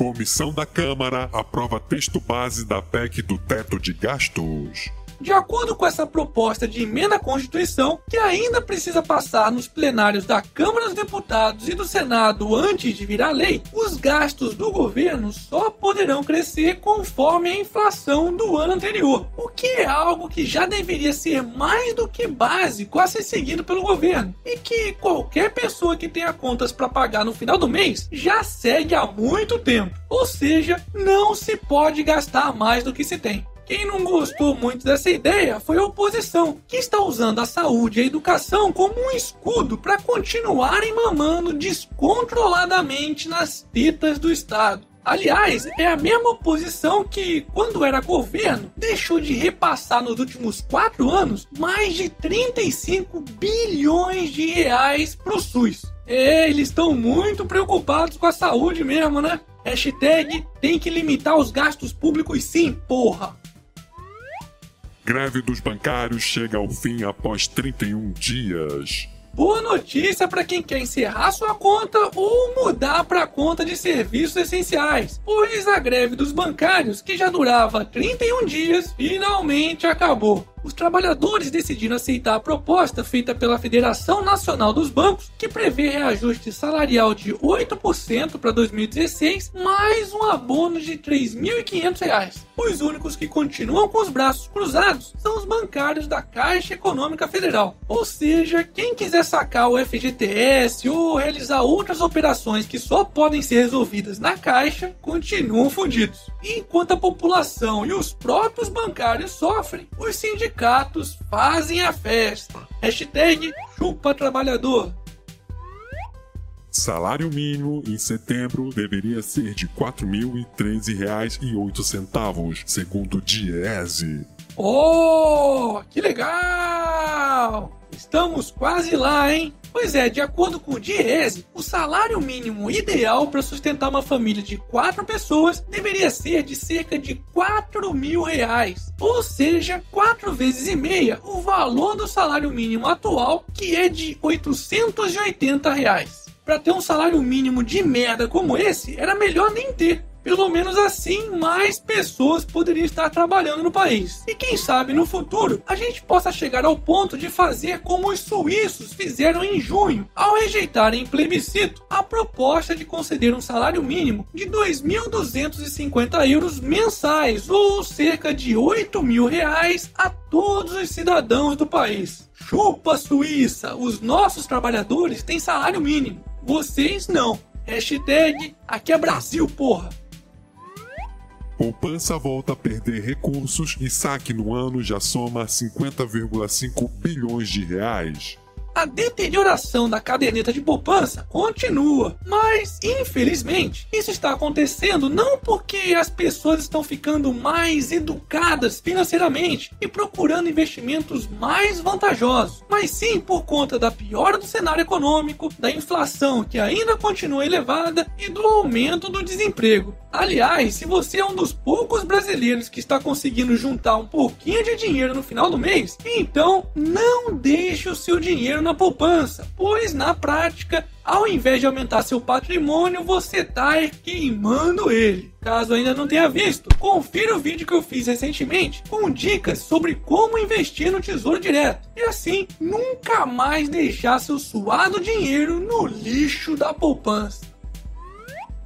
Comissão da Câmara aprova texto base da PEC do teto de gastos. De acordo com essa proposta de emenda à Constituição, que ainda precisa passar nos plenários da Câmara dos Deputados e do Senado antes de virar lei, os gastos do governo só poderão crescer conforme a inflação do ano anterior, o que é algo que já deveria ser mais do que básico a ser seguido pelo governo e que qualquer pessoa que tenha contas para pagar no final do mês já segue há muito tempo. Ou seja, não se pode gastar mais do que se tem. Quem não gostou muito dessa ideia foi a oposição, que está usando a saúde e a educação como um escudo para continuarem mamando descontroladamente nas tetas do Estado. Aliás, é a mesma oposição que, quando era governo, deixou de repassar nos últimos quatro anos mais de 35 bilhões de reais para o SUS. É, eles estão muito preocupados com a saúde mesmo, né? Hashtag tem que limitar os gastos públicos sim, porra. Greve dos bancários chega ao fim após 31 dias. Boa notícia para quem quer encerrar sua conta ou mudar para conta de serviços essenciais, pois a greve dos bancários, que já durava 31 dias, finalmente acabou os trabalhadores decidiram aceitar a proposta feita pela Federação Nacional dos Bancos, que prevê reajuste salarial de 8% para 2016, mais um abono de R$ 3.500. Os únicos que continuam com os braços cruzados são os bancários da Caixa Econômica Federal. Ou seja, quem quiser sacar o FGTS ou realizar outras operações que só podem ser resolvidas na Caixa, continuam fundidos. Enquanto a população e os próprios bancários sofrem, os sindicatos fazem a festa. Hashtag chupa trabalhador. Salário mínimo em setembro deveria ser de R$ 4.013,08, segundo o Diese. Oh, que legal! Estamos quase lá, hein? Pois é, de acordo com o Diese, o salário mínimo ideal para sustentar uma família de quatro pessoas deveria ser de cerca de 4 mil reais. Ou seja, quatro vezes e meia o valor do salário mínimo atual, que é de 880 reais. Para ter um salário mínimo de merda como esse, era melhor nem ter. Pelo menos assim, mais pessoas poderiam estar trabalhando no país. E quem sabe no futuro a gente possa chegar ao ponto de fazer como os suíços fizeram em junho, ao rejeitarem em plebiscito a proposta de conceder um salário mínimo de 2.250 euros mensais, ou cerca de 8 mil reais a todos os cidadãos do país. Chupa Suíça! Os nossos trabalhadores têm salário mínimo. Vocês não. Hashtag aqui é Brasil, porra! Poupança volta a perder recursos e saque no ano já soma 50,5 bilhões de reais. A deterioração da caderneta de poupança continua, mas infelizmente isso está acontecendo não porque as pessoas estão ficando mais educadas financeiramente e procurando investimentos mais vantajosos, mas sim por conta da piora do cenário econômico, da inflação que ainda continua elevada e do aumento do desemprego. Aliás, se você é um dos poucos brasileiros que está conseguindo juntar um pouquinho de dinheiro no final do mês, então não deixe o seu dinheiro na poupança, pois na prática, ao invés de aumentar seu patrimônio, você está queimando ele. Caso ainda não tenha visto, confira o vídeo que eu fiz recentemente com dicas sobre como investir no Tesouro Direto e assim nunca mais deixar seu suado dinheiro no lixo da poupança.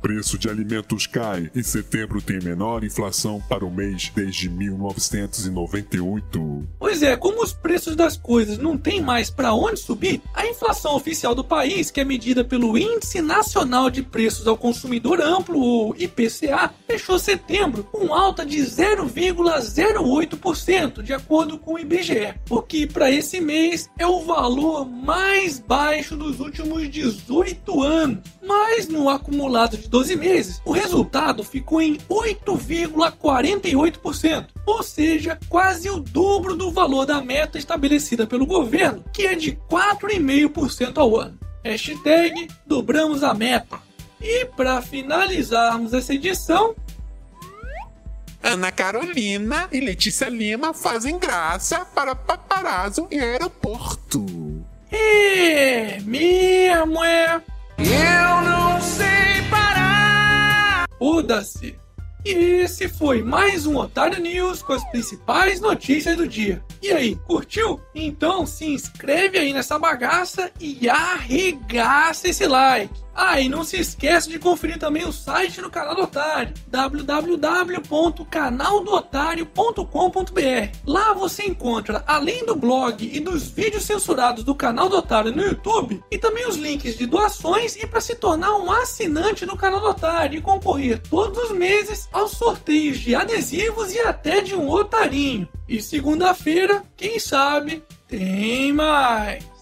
Preço de alimentos cai. Em setembro tem menor inflação para o mês desde 1998. Pois é, como os preços das coisas não tem mais para onde subir, a inflação oficial do país, que é medida pelo Índice Nacional de Preços ao Consumidor Amplo, ou IPCA, fechou setembro com alta de 0,08%, de acordo com o IBGE, o que para esse mês é o valor mais baixo dos últimos 18 anos. Mas no acumulado de 12 meses, o resultado ficou em 8,48%, ou seja, quase o dobro do valor da meta estabelecida pelo governo, que é de 4,5% ao ano. Hashtag dobramos a meta. E para finalizarmos essa edição, Ana Carolina e Letícia Lima fazem graça para paparazzo em aeroporto. É mesmo, é. Eu não foda-se. E esse foi mais um Otário News com as principais notícias do dia. E aí, curtiu? Então se inscreve aí nessa bagaça e arregaça esse like. Ah, e não se esqueça de conferir também o site do Canal do Otário, www.canaldotário.com.br. Lá você encontra, além do blog e dos vídeos censurados do Canal do Otário no YouTube, e também os links de doações e para se tornar um assinante do Canal do Otário e concorrer todos os meses aos sorteios de adesivos e até de um otarinho. E segunda-feira, quem sabe, tem mais!